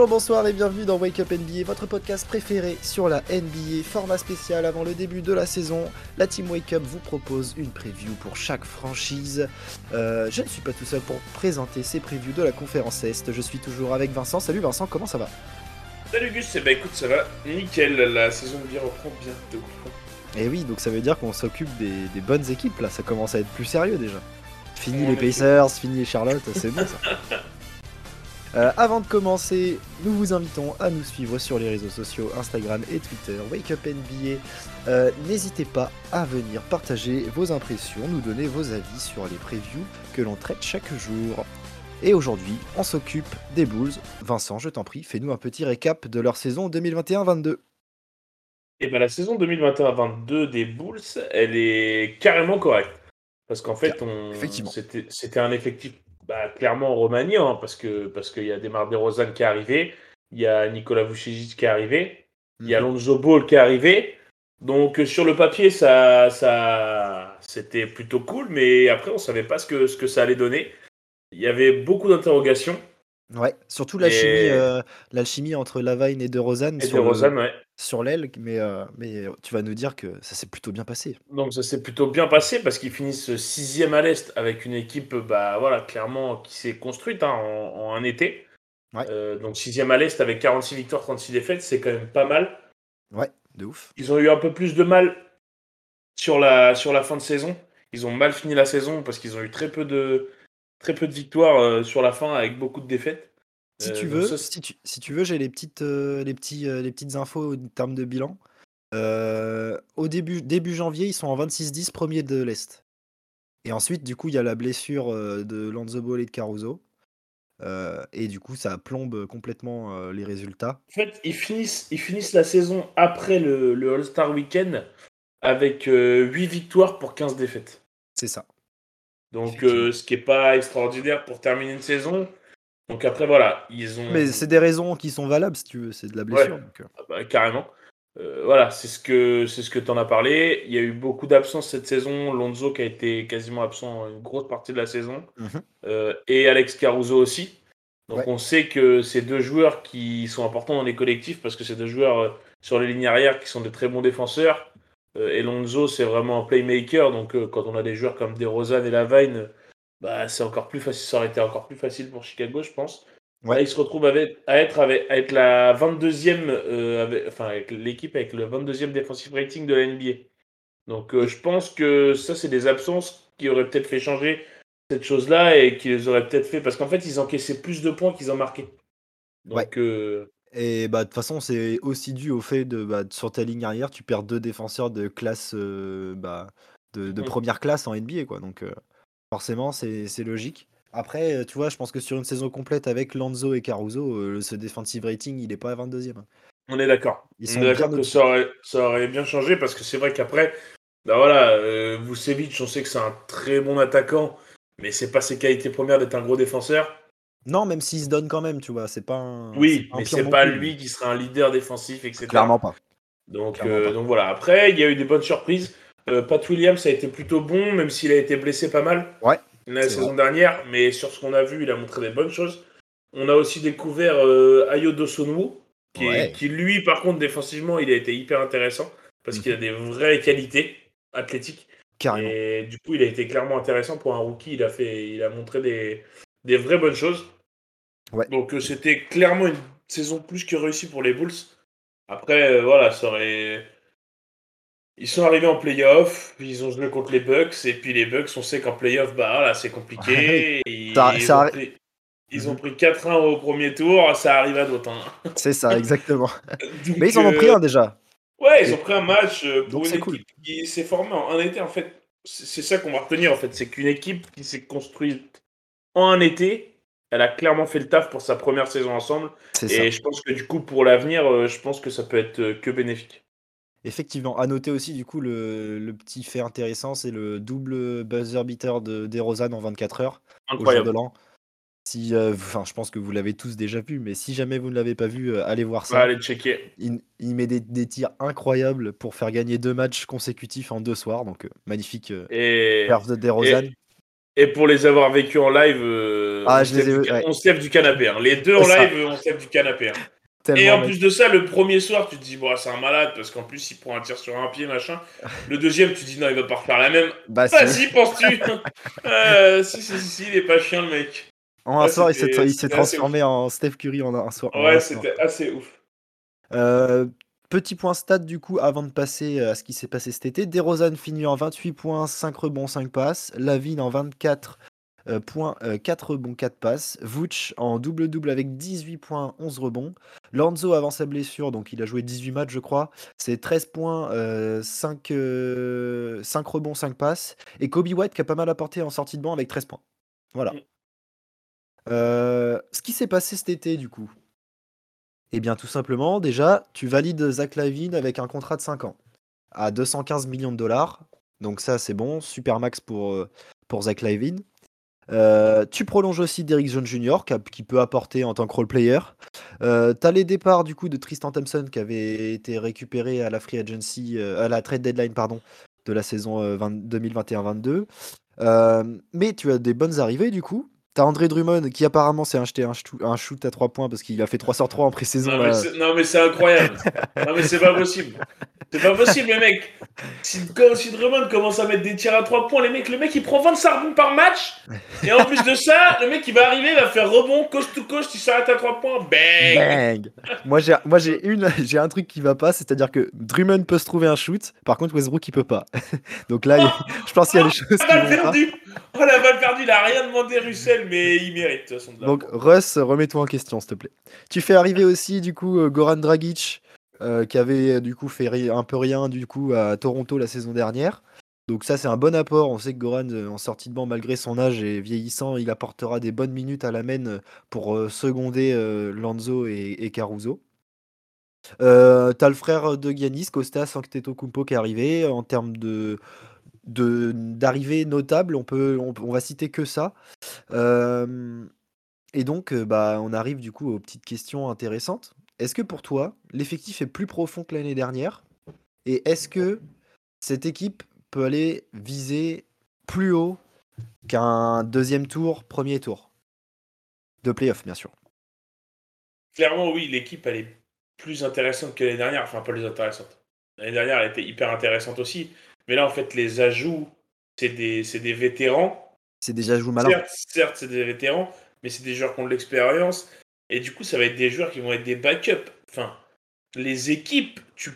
Bonjour, bonsoir et bienvenue dans Wake Up NBA, votre podcast préféré sur la NBA. Format spécial avant le début de la saison. La team Wake Up vous propose une preview pour chaque franchise. Euh, je ne suis pas tout seul pour présenter ces previews de la conférence Est. Je suis toujours avec Vincent. Salut Vincent, comment ça va? Salut Gus, ben écoute, ça va nickel, la saison NBA reprend bientôt. Et eh oui, donc ça veut dire qu'on s'occupe des, bonnes équipes là, ça commence à être plus sérieux déjà. Fini les Pacers, fini les Charlotte, c'est bon ça. Euh, avant de commencer, nous vous invitons à nous suivre sur les réseaux sociaux Instagram et Twitter, Wake Up NBA. Euh, n'hésitez pas à venir partager vos impressions, nous donner vos avis sur les previews que l'on traite chaque jour. Et aujourd'hui, on s'occupe des Bulls. Vincent, je t'en prie, fais-nous un petit récap de leur saison 2021-22. Et ben la saison 2021-22 des Bulls, elle est carrément correcte. Parce qu'en fait, on... c'était un effectif bah, clairement remanié, hein, parce que parce qu'il y a Demar DeRozan qui est arrivé, il y a Nicolas Vucevic qui est arrivé, il y a mhm. Lonzo Ball qui est arrivé. Donc sur le papier, ça, ça, c'était plutôt cool, mais après on savait pas ce que, ce que ça allait donner. Il y avait beaucoup d'interrogations. Ouais, surtout l'alchimie, euh, l'alchimie entre Lavine et De Rosanne sur, ouais. Sur l'aile, mais, euh, mais tu vas nous dire que ça s'est plutôt bien passé. Donc ça s'est plutôt bien passé parce qu'ils finissent sixième à l'est avec une équipe, bah voilà, clairement qui s'est construite hein, en, un été. Ouais. Euh, donc sixième à l'est avec 46 victoires, 36 défaites, c'est quand même pas mal. Ouais, de ouf. Ils ont eu un peu plus de mal sur la, sur la fin de saison. Ils ont mal fini la saison parce qu'ils ont eu très peu de très peu de victoires euh, sur la fin avec beaucoup de défaites. Si tu euh, veux, si, tu, si tu veux, j'ai les petites, euh, les, petits, les petites infos en termes de bilan. au début, début janvier, ils sont en 26-10, premier de l'Est. Et ensuite, du coup, il y a la blessure de Lonzo Ball et de Caruso. et du coup, ça plombe complètement les résultats. En fait, ils finissent, ils finissent la saison après le, le All-Star Weekend avec 8 victoires pour 15 défaites. C'est ça. Donc, euh, ce qui n'est pas extraordinaire pour terminer une saison. Donc après, voilà, ils ont. Mais c'est des raisons qui sont valables, si tu veux, c'est de la blessure. Euh. Ah bah, carrément. Euh, voilà, c'est ce que c'est ce que tu en as parlé. Il y a eu beaucoup d'absences cette saison. Lonzo qui a été quasiment absent une grosse partie de la saison. Mhm. et Alex Caruso aussi. Donc on sait que ces deux joueurs qui sont importants dans les collectifs parce que c'est deux joueurs sur les lignes arrière qui sont de très bons défenseurs. Euh, et Lonzo, c'est vraiment un playmaker. Donc, euh, quand on a des joueurs comme DeRozan et Lavine, bah, c'est encore plus facile. Ça aurait été encore plus facile pour Chicago, je pense. Ouais. il se retrouve avec, à être avec, la 22e, euh, enfin, avec l'équipe avec le 22e defensive rating de la NBA. Donc, je pense que ça, c'est des absences qui auraient peut-être fait changer cette chose-là et qui les auraient peut-être fait. Parce qu'en fait, ils encaissaient plus de points qu'ils en marquaient. Donc, et bah, de toute façon, c'est aussi dû au fait de, bah, sur ta ligne arrière, tu perds deux défenseurs de classe, euh, bah, de, mmh. première classe en NBA, quoi. Donc, euh, forcément, c'est logique. Après, euh, tu vois, je pense que sur une saison complète avec Lanzo et Caruso, ce defensive rating, il est pas à 22e. Hein. On est d'accord. On est d'accord que ça aurait, ça aurait bien changé parce que c'est vrai qu'après, bah voilà, Vucevic, on sait que c'est un très bon attaquant, mais c'est pas ses qualités premières d'être un gros défenseur. Non, même s'il se donne quand même, tu vois, c'est pas un. Oui, mais c'est pas lui qui sera un leader défensif, etc. Clairement pas. Donc, euh, donc voilà. Après, il y a eu des bonnes surprises. Euh, Pat Williams a été plutôt bon, même s'il a été blessé pas mal. Ouais. La saison dernière, mais sur ce qu'on a vu, il a montré des bonnes choses. On a aussi découvert euh, Ayo Dosonwu, qui, qui, lui, par contre, défensivement, il a été hyper intéressant parce qu'il a mhm. des vraies qualités athlétiques. Carrément. Et du coup, il a été clairement intéressant pour un rookie. Il a fait, il a montré des, des vraies bonnes choses. Donc euh, c'était clairement une saison plus que réussie pour les Bulls. Après, voilà, ça aurait. Ils sont arrivés en playoff, ils ont joué contre les Bucks, et puis les Bucks, on sait qu'en playoff, bah voilà, c'est compliqué. ils, ont pris, 4-1 au premier tour, ça arrive à d'autres. Hein. C'est ça, exactement. Mais ils en ont pris un déjà. Ouais, ils ont pris un match pour une équipe qui s'est formée en un été, en fait. C'est ça qu'on va retenir, en fait. C'est qu'une équipe qui s'est construite en un été, elle a clairement fait le taf pour sa première saison ensemble. Et je pense que du coup, pour l'avenir, euh, je pense que ça peut être euh, que bénéfique. Effectivement, à noter aussi du coup le, petit fait intéressant, c'est le double buzzer beater de DeRozan en 24 heures Incroyable. Si, euh, enfin, je pense que vous l'avez tous déjà vu, mais si jamais vous ne l'avez pas vu, allez voir ça. allez checker. Il, met des, tirs incroyables pour faire gagner deux matchs consécutifs en deux soirs, donc magnifique et, de DeRozan. et pour les avoir vécus en live, euh, Ah, on, je se les ai- du, ouais. on se lève du canapé. hein. Les deux en live, on se lève du canapé. hein. Tellement, Et en mec. plus de ça, le premier soir, tu te dis, bon, c'est un malade, parce qu'en plus, il prend un tir sur un pied, machin. Le deuxième, tu te dis, non, il va pas refaire la même. Bah, si. Vas-y, penses-tu? Euh, si, si, si, si, il est pas chien, le mec. En un Ouais, soir, il s'est transformé en Steph Curry en un soir. un Ouais, c'était assez ouf. Euh, petit point stat du coup avant de passer à ce qui s'est passé cet été. DeRozan finit en 28 points, 5 rebonds, 5 passes. Lavine en 24 euh, points, euh, 4 rebonds, 4 passes. Vooch en double-double avec 18 points, 11 rebonds. Lonzo avant sa blessure, donc il a joué 18 matchs je crois. C'est 13 points, euh, 5, euh, 5 rebonds, 5 passes. Et Kobe White qui a pas mal apporté en sortie de banc avec 13 points. Voilà. Euh, ce qui s'est passé cet été du coup? Eh bien, tout simplement, déjà, tu valides Zach Lavine avec un contrat de 5 ans à 215 millions de dollars. Donc ça, c'est bon, super max pour, euh, pour Zach Lavine. Euh, tu prolonges aussi Derrick Jones Jr. qui, peut apporter en tant que role player. Euh, T'as les départs du coup de Tristan Thompson qui avait été récupéré à la free agency, euh, à la trade deadline pardon, de la saison euh, 20 2021-22. Euh, mais tu as des bonnes arrivées du coup. T'as André Drummond qui apparemment s'est acheté un, shoo- un shoot à 3 points parce qu'il a fait 3 sur 3 en pré-saison. Non, mais c'est- incroyable. non, mais c'est pas possible. C'est pas possible, les mecs. Si, Drummond commence à mettre des tirs à 3 points, les mecs, le mec il prend 25 rebonds par match. Et en plus de ça, le mec il va arriver, il va faire rebond, coast to coast, il s'arrête à 3 points, bang. Bang Moi j'ai une j'ai un truc qui va pas, c'est-à-dire que Drummond peut se trouver un shoot, par contre Westbrook il peut pas. Donc là il a- je pense qu'il y a des choses La balle perdue. Oh la balle perdue, il a rien demandé Russell, mais il mérite de toute façon de la Donc Russ, remets-toi en question s'il te plaît. Tu fais arriver aussi du coup euh, Goran Dragic euh, qui avait euh, du coup fait un peu rien du coup à Toronto la saison dernière. Donc ça c'est un bon apport. On sait que Goran en sortie de banc malgré son âge et vieillissant, il apportera des bonnes minutes à la main pour euh, seconder euh, Lanzo et, et Caruso. Euh, T'as le frère de Giannis, Kostas Antetokounmpo qui est arrivé en termes de de- d'arrivée notable. On peut on, va citer que ça. Et donc, euh, bah, on arrive du coup aux petites questions intéressantes. Est-ce que pour toi, l'effectif est plus profond que l'année dernière? Et est-ce que cette équipe peut aller viser plus haut qu'un deuxième tour, premier tour? De playoff, bien sûr. Clairement, oui, l'équipe, elle est plus intéressante que l'année dernière. Enfin, pas plus intéressante. L'année dernière, elle était hyper intéressante aussi. Mais là, en fait, les ajouts, c'est des, des vétérans. C'est déjà joué malin. Certes, certes, c'est des vétérans, mais c'est des joueurs qui ont de l'expérience. Et du coup, ça va être des joueurs qui vont être des backups. Enfin, les équipes, tu,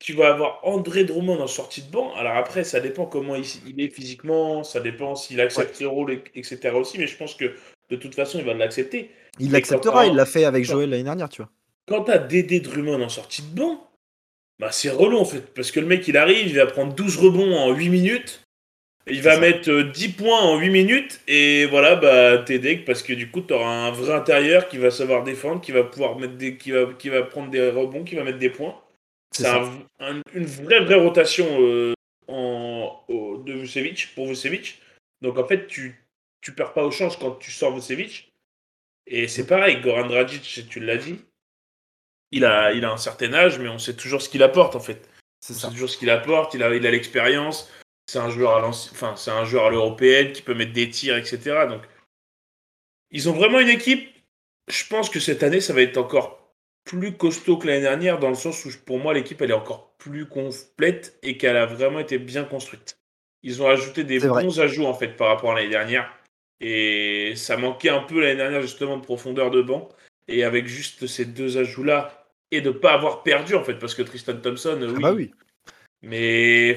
tu vas avoir André Drummond en sortie de banc. Alors après, ça dépend comment il, il est physiquement, ça dépend s'il accepte ses rôles, et- etc. aussi. Mais je pense que de toute façon, il va l'accepter. Il l'acceptera, il l'a fait avec Joël l'année dernière, tu vois. Quand t'as Dédé Drummond en sortie de banc, bah c'est relou en fait. Parce que le mec, il arrive, il va prendre 12 rebonds en 8 minutes. Il va ça. mettre euh, 10 points en 8 minutes. Et voilà, bah t'es deg parce que du coup, t'auras un vrai intérieur qui va savoir défendre, qui va pouvoir mettre des. qui va, qui va prendre des rebonds, qui va mettre des points. C'est un- un- une vraie, vraie rotation euh, en, au- de Vucevic, pour Vucevic. Donc en fait, tu, tu perds pas au change quand tu sors Vucevic. Et c'est pareil, Goran Dragic, tu l'as dit, il a, il a un certain âge, mais on sait toujours ce qu'il apporte en fait. C'est On ça. sait toujours ce qu'il apporte, il a il a l'expérience, c'est un joueur à enfin, c'est un joueur à l'européenne qui peut mettre des tirs, etc. Donc, ils ont vraiment une équipe. Je pense que cette année, ça va être encore plus costaud que l'année dernière, dans le sens où, pour moi, l'équipe, elle est encore plus complète et qu'elle a vraiment été bien construite. Ils ont ajouté des vrai. bons ajouts, en fait, par rapport à l'année dernière. Et ça manquait un peu l'année dernière, justement, de profondeur de banc. Et avec juste ces deux ajouts-là, et de ne pas avoir perdu, en fait, parce que Tristan Thompson, Ah oui, bah oui. mais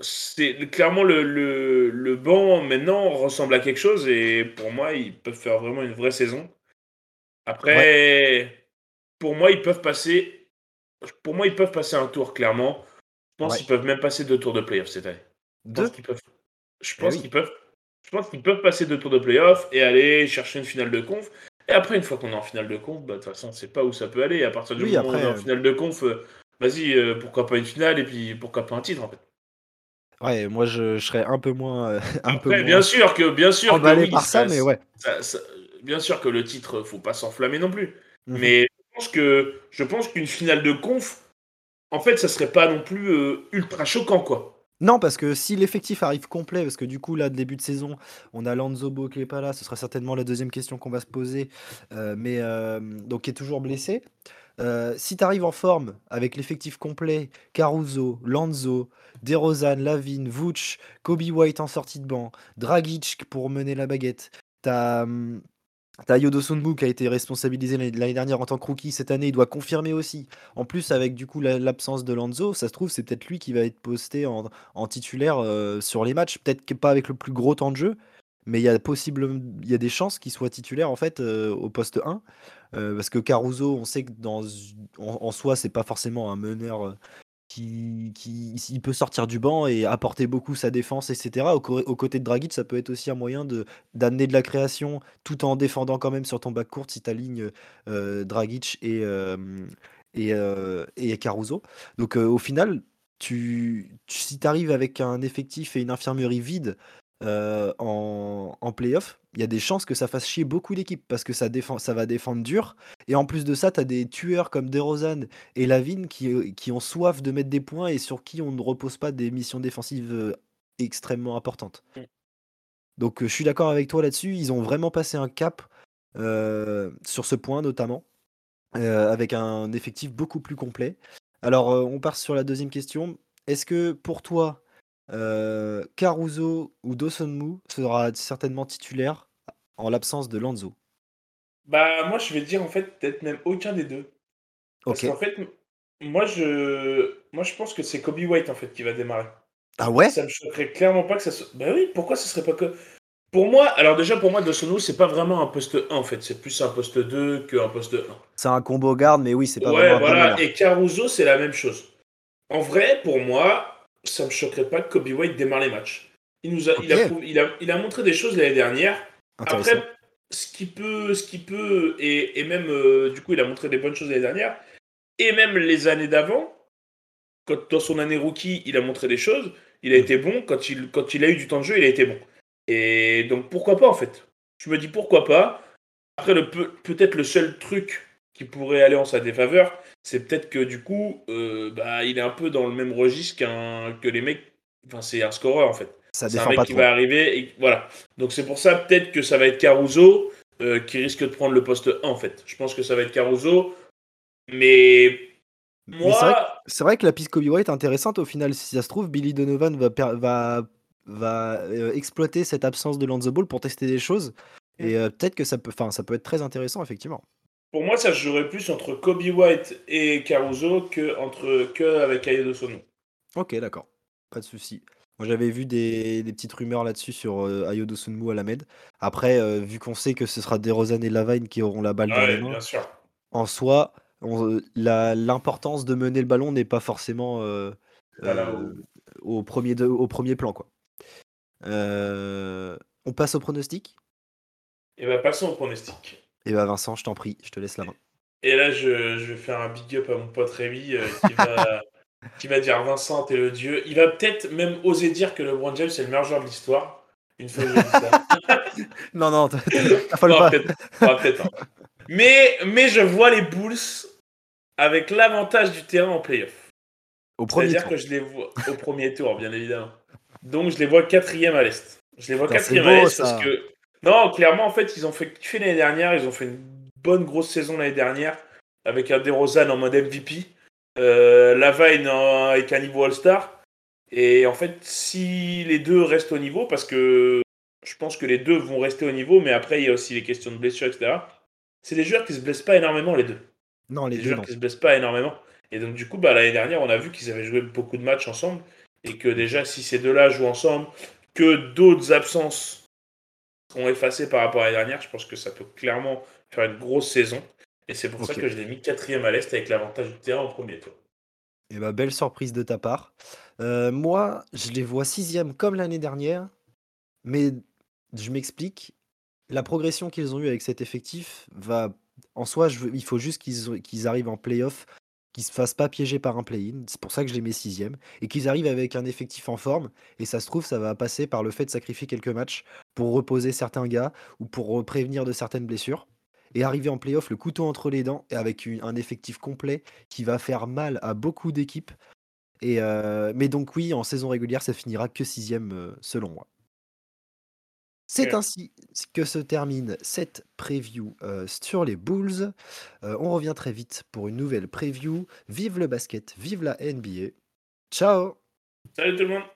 c'est clairement le, le, le banc maintenant ressemble à quelque chose et pour moi ils peuvent faire vraiment une vraie saison. Après, pour moi ils peuvent passer, pour moi ils peuvent passer un tour clairement. Je pense Ouais. qu'ils peuvent même passer deux tours de playoff cette année. Deux? qu'ils peuvent. Je Eh pense oui. qu'ils peuvent. Je pense qu'ils peuvent passer deux tours de playoff et aller chercher une finale de conf. Et après, une fois qu'on est en finale de conf, bah, de toute façon, on sait pas où ça peut aller. À partir du Oui, moment où on est en finale de conf, euh, vas-y, euh, pourquoi pas une finale et puis pourquoi pas un titre en fait. Ouais, moi je, je serais un peu moins. euh, un peu moins bien sûr que, bien sûr que emballé oui, par ça, mais ouais. ça- ça- bien sûr que le titre, faut pas s'enflammer non plus. Mhm. Mais je pense que, je pense qu'une finale de conf, en fait, ça serait pas non plus euh, ultra choquant, quoi. Non, parce que si l'effectif arrive complet, parce que du coup, là, début de saison, on a Lanzobo qui est pas là, ce sera certainement la deuxième question qu'on va se poser, euh, mais euh, donc qui est toujours blessé. Euh, si tu arrives en forme avec l'effectif complet, Caruso, Lanzo, DeRozan, Lavine, Vooch, Kobe White en sortie de banc, Dragic pour mener la baguette, t'as hum, T'as Yodo qui a été responsabilisé l'année dernière en tant que rookie. Cette année, il doit confirmer aussi. En plus, avec du coup l'absence de Lanzo, ça se trouve, c'est peut-être lui qui va être posté en, titulaire euh, sur les matchs. Peut-être pas avec le plus gros temps de jeu, mais il y a possible, des chances qu'il soit titulaire en fait euh, au poste 1. Euh, parce que Caruso, on sait que dans, en, en soi, c'est pas forcément un meneur qui, qui peut sortir du banc et apporter beaucoup sa défense, etc. Au, côté de Dragic, ça peut être aussi un moyen d'amener de la création tout en défendant quand même sur ton bac court si tu alignes euh, Dragic et, euh, euh, et, Caruso. Donc au final, si tu arrives avec un effectif et une infirmerie vide en, en playoff, il y a des chances que ça fasse chier beaucoup d'équipes parce que ça, défend, ça va défendre dur. Et en plus de ça, tu as des tueurs comme DeRozan et Lavine qui, euh, qui ont soif de mettre des points et sur qui on ne repose pas des missions défensives euh, extrêmement importantes. Mm. Donc euh, je suis d'accord avec toi là-dessus. Ils ont vraiment passé un cap sur ce point notamment, avec un effectif beaucoup plus complet. Alors on part sur la deuxième question. Est-ce que pour toi, Caruso ou Dawson sera certainement titulaire en l'absence de Lanzo Bah, moi, je vais dire en fait, peut-être même aucun des deux. Parce qu'en fait, moi je... moi, je pense que c'est Kobe White en fait qui va démarrer. Ah ouais? Ça me choquerait clairement pas que ça soit. Bah oui, pourquoi ce serait pas que. Pour moi, alors déjà, pour moi, Dawson c'est pas vraiment un poste 1 en fait, c'est plus un poste 2 qu'un poste 1. C'est un combo garde, mais oui, c'est pas ouais, voilà. Et Caruso, c'est la même chose. En vrai, pour moi, ça me choquerait pas que Kobe White démarre les matchs. Il, nous a, il, a, il, a, il a montré des choses l'année dernière après, ce qui peut, ce qui peut et, et même, euh, du coup, il a montré des bonnes choses l'année dernière, et même les années d'avant, quand dans son année rookie, il a montré des choses, il a mm. été bon, quand il, quand il a eu du temps de jeu, il a été bon. Et donc, pourquoi pas, en fait? Je me dis pourquoi pas. Après, le, peut-être le seul truc qui pourrait aller en sa défaveur, c'est peut-être que du coup, euh, bah, il est un peu dans le même registre qu'un, que les mecs. Enfin, c'est un scoreur en fait c'est un mec qui va arriver. Et, voilà. Donc c'est pour ça peut-être que ça va être Caruso euh, qui risque de prendre le poste 1 en fait. Je pense que ça va être Caruso. Mais moi. C'est vrai, que la piste Kobe White est intéressante au final. Si ça se trouve, Billy Donovan va, va, va euh, exploiter cette absence de Lonzo Ball pour tester des choses. Et mm. peut-être que ça peut, ça peut être très intéressant, effectivement. Pour moi, ça se jouerait plus entre Kobe White et Caruso que, entre, que avec Ayo Sono. Ok, d'accord. Pas de souci. Moi, j'avais vu des, petites rumeurs là-dessus sur euh, Ayodo Sunmu à la Med. Après, euh, vu qu'on sait que ce sera DeRozan et Lavine qui auront la balle dans les mains, en soi, l'importance de mener le ballon n'est pas forcément euh, au, premier au premier plan. Quoi. on passe au pronostic? Et eh ben, passons au pronostic. Et eh bah, ben, Vincent, je t'en prie, je te laisse la main. Et là, je, je vais faire un big up à mon pote Rémi qui va qui va dire Vincent, t'es le dieu. Il va peut-être même oser dire que LeBron James est le meilleur joueur de l'histoire. Une fois que je dis ça. non, non, t'as pas. Peut-être. Hein. Mais, mais je vois les Bulls avec l'avantage du terrain en playoff. Au premier C'est-à-dire que je les vois au premier tour, bien évidemment. Donc je les vois quatrième à l'Est. Je les vois quatrième à l'Est parce que. Non, clairement, en fait, ils ont fait kiffer l'année dernière. Ils ont fait une bonne grosse saison l'année dernière avec un DeRozan en mode MVP euh, Lavine avec un niveau All-Star. Et en fait, si les deux restent au niveau, parce que je pense que les deux vont rester au niveau, mais après, il y a aussi les questions de blessure, etc. C'est des joueurs qui se blessent pas énormément, les deux. Non, les, des deux. joueurs qui se blessent pas énormément. Et donc, du coup, bah, l'année dernière, on a vu qu'ils avaient joué beaucoup de matchs ensemble. Et que déjà, si ces deux-là jouent ensemble, que d'autres absences seront effacées par rapport à l'année dernière, je pense que ça peut clairement faire une grosse saison. Et c'est pour ça que je l'ai mis quatrième à l'Est avec l'avantage du terrain en premier tour. Et eh bah, belle surprise de ta part. Euh, moi, je les vois sixième comme l'année dernière, mais je m'explique. La progression qu'ils ont eue avec cet effectif va. En soi, je il faut juste qu'ils arrivent en playoff, qu'ils se fassent pas piéger par un play-in. C'est pour ça que je les mets sixième. Et qu'ils arrivent avec un effectif en forme. Et ça se trouve, ça va passer par le fait de sacrifier quelques matchs pour reposer certains gars ou pour prévenir de certaines blessures et arriver en playoff le couteau entre les dents et avec un effectif complet qui va faire mal à beaucoup d'équipes. Et mais donc oui, en saison régulière, ça finira que sixième selon moi. C'est ainsi que se termine cette preview sur les Bulls. on revient très vite pour une nouvelle preview. Vive le basket, vive la NBA. Ciao Salut tout le monde